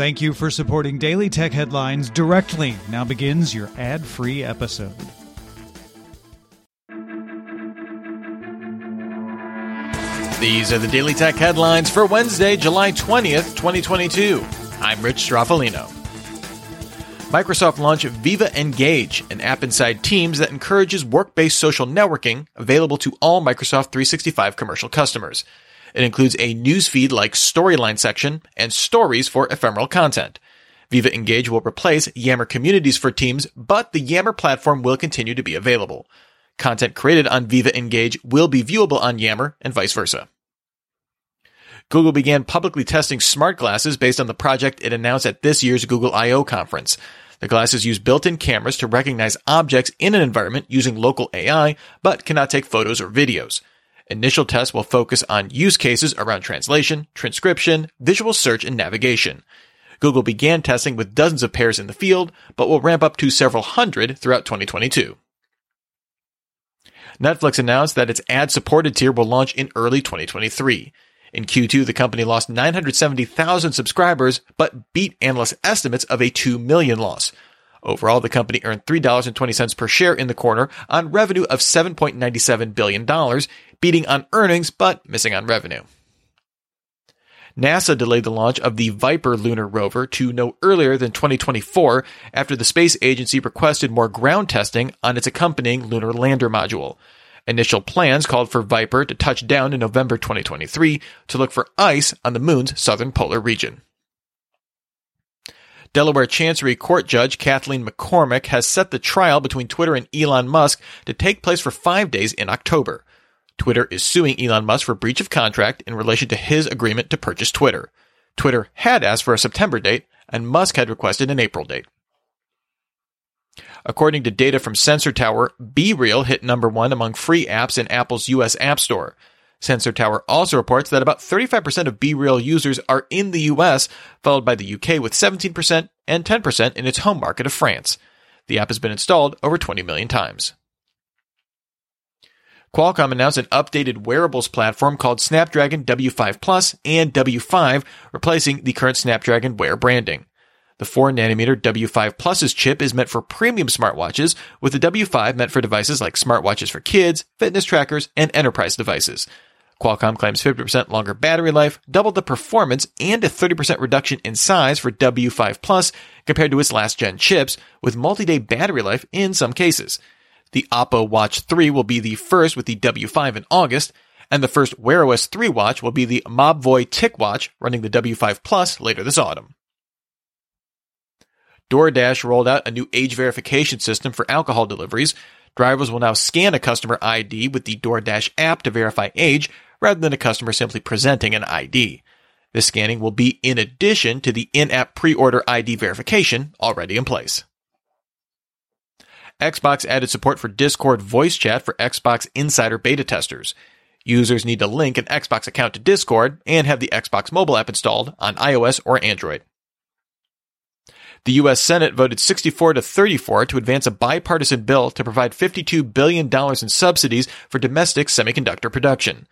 Thank you for supporting Daily Tech Headlines directly. Now begins your ad free episode. These are the Daily Tech headlines for Wednesday, July 20th, 2022. I'm Rich Stroffolino. Microsoft launched Viva Engage, an app inside Teams that encourages work based social networking available to all Microsoft 365 commercial customers. It includes a newsfeed like storyline section and stories for ephemeral content. Viva Engage will replace Yammer communities for Teams, but the Yammer platform will continue to be available. Content created on Viva Engage will be viewable on Yammer and vice versa. Google began publicly testing smart glasses based on the project it announced at this year's Google I.O. conference. The glasses use built-in cameras to recognize objects in an environment using local AI, but cannot take photos or videos. Initial tests will focus on use cases around translation, transcription, visual search, and navigation. Google began testing with dozens of pairs in the field, but will ramp up to several hundred throughout 2022. Netflix announced that its ad supported tier will launch in early 2023. In Q2, the company lost 970,000 subscribers, but beat analyst estimates of a 2 million loss. Overall, the company earned $3.20 per share in the quarter on revenue of $7.97 billion, beating on earnings but missing on revenue. NASA delayed the launch of the Viper lunar rover to no earlier than 2024 after the space agency requested more ground testing on its accompanying lunar lander module. Initial plans called for Viper to touch down in November 2023 to look for ice on the moon's southern polar region. Delaware Chancery Court Judge Kathleen McCormick has set the trial between Twitter and Elon Musk to take place for five days in October. Twitter is suing Elon Musk for breach of contract in relation to his agreement to purchase Twitter. Twitter had asked for a September date, and Musk had requested an April date. According to data from Sensor Tower, BeReal hit number one among free apps in Apple's US App Store. Sensor Tower also reports that about 35% of BeReal users are in the US, followed by the UK with 17% and 10% in its home market of France. The app has been installed over 20 million times. Qualcomm announced an updated wearables platform called Snapdragon W5 Plus and W5, replacing the current Snapdragon Wear branding. The 4nm W5 Plus's chip is meant for premium smartwatches, with the W5 meant for devices like smartwatches for kids, fitness trackers, and enterprise devices. Qualcomm claims 50% longer battery life, double the performance, and a 30% reduction in size for W5 Plus compared to its last gen chips, with multi-day battery life in some cases. The Oppo Watch 3 will be the first with the W5 in August, and the first Wear OS 3 watch will be the Mobvoi TicWatch running the W5 Plus later this autumn. DoorDash rolled out a new age verification system for alcohol deliveries. Drivers will now scan a customer ID with the DoorDash app to verify age, rather than a customer simply presenting an ID. This scanning will be in addition to the in-app pre-order ID verification already in place. Xbox added support for Discord voice chat for Xbox Insider beta testers. Users need to link an Xbox account to Discord and have the Xbox mobile app installed on iOS or Android. The U.S. Senate voted 64 to 34 to advance a bipartisan bill to provide $52 billion in subsidies for domestic semiconductor production.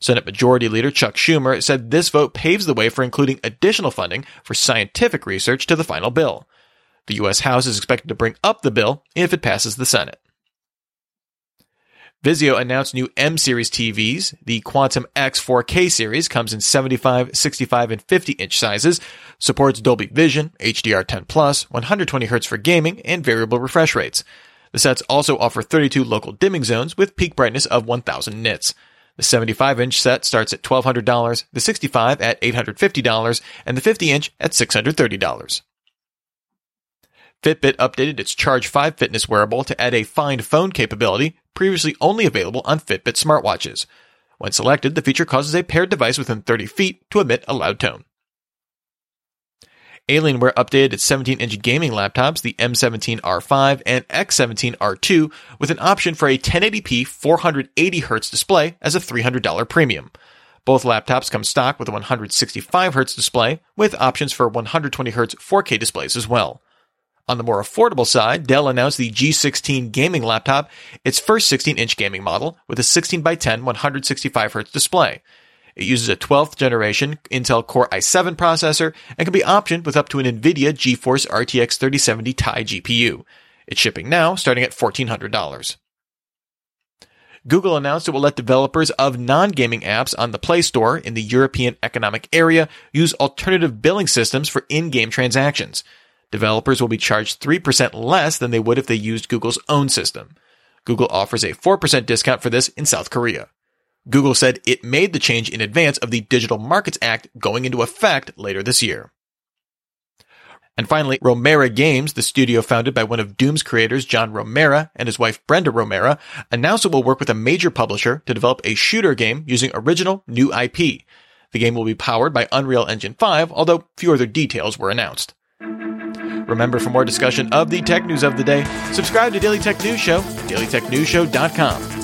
Senate Majority Leader Chuck Schumer said this vote paves the way for including additional funding for scientific research to the final bill. The U.S. House is expected to bring up the bill if it passes the Senate. Vizio announced new M series TVs. The Quantum X 4K series comes in 75, 65, and 50 inch sizes, supports Dolby Vision, HDR10+, 120Hz for gaming, and variable refresh rates. The sets also offer 32 local dimming zones with peak brightness of 1000 nits. The 75 inch set starts at $1,200, the 65 at $850, and the 50 inch at $630. Fitbit updated its Charge 5 fitness wearable to add a find phone capability, previously only available on Fitbit smartwatches. When selected, the feature causes a paired device within 30 feet to emit a loud tone. Alienware updated its 17 inch gaming laptops, the M17R5 and X17R2, with an option for a 1080p 480Hz display as a $300 premium. Both laptops come stock with a 165Hz display, with options for 120Hz 4K displays as well. On the more affordable side, Dell announced the G16 gaming laptop, its first 16 inch gaming model, with a 16x10 165Hz display. It uses a 12th generation Intel Core i7 processor and can be optioned with up to an NVIDIA GeForce RTX 3070 Ti GPU. It's shipping now, starting at $1,400. Google announced it will let developers of non-gaming apps on the Play Store in the European Economic Area use alternative billing systems for in-game transactions. Developers will be charged 3% less than they would if they used Google's own system. Google offers a 4% discount for this in South Korea. Google said it made the change in advance of the Digital Markets Act going into effect later this year. And finally, Romero Games, the studio founded by one of Doom's creators, John Romero, and his wife Brenda Romero, announced it will work with a major publisher to develop a shooter game using original new IP. The game will be powered by Unreal Engine 5, although few other details were announced. Remember, for more discussion of the tech news of the day, subscribe to Daily Tech News Show dailytechnewsshow.com.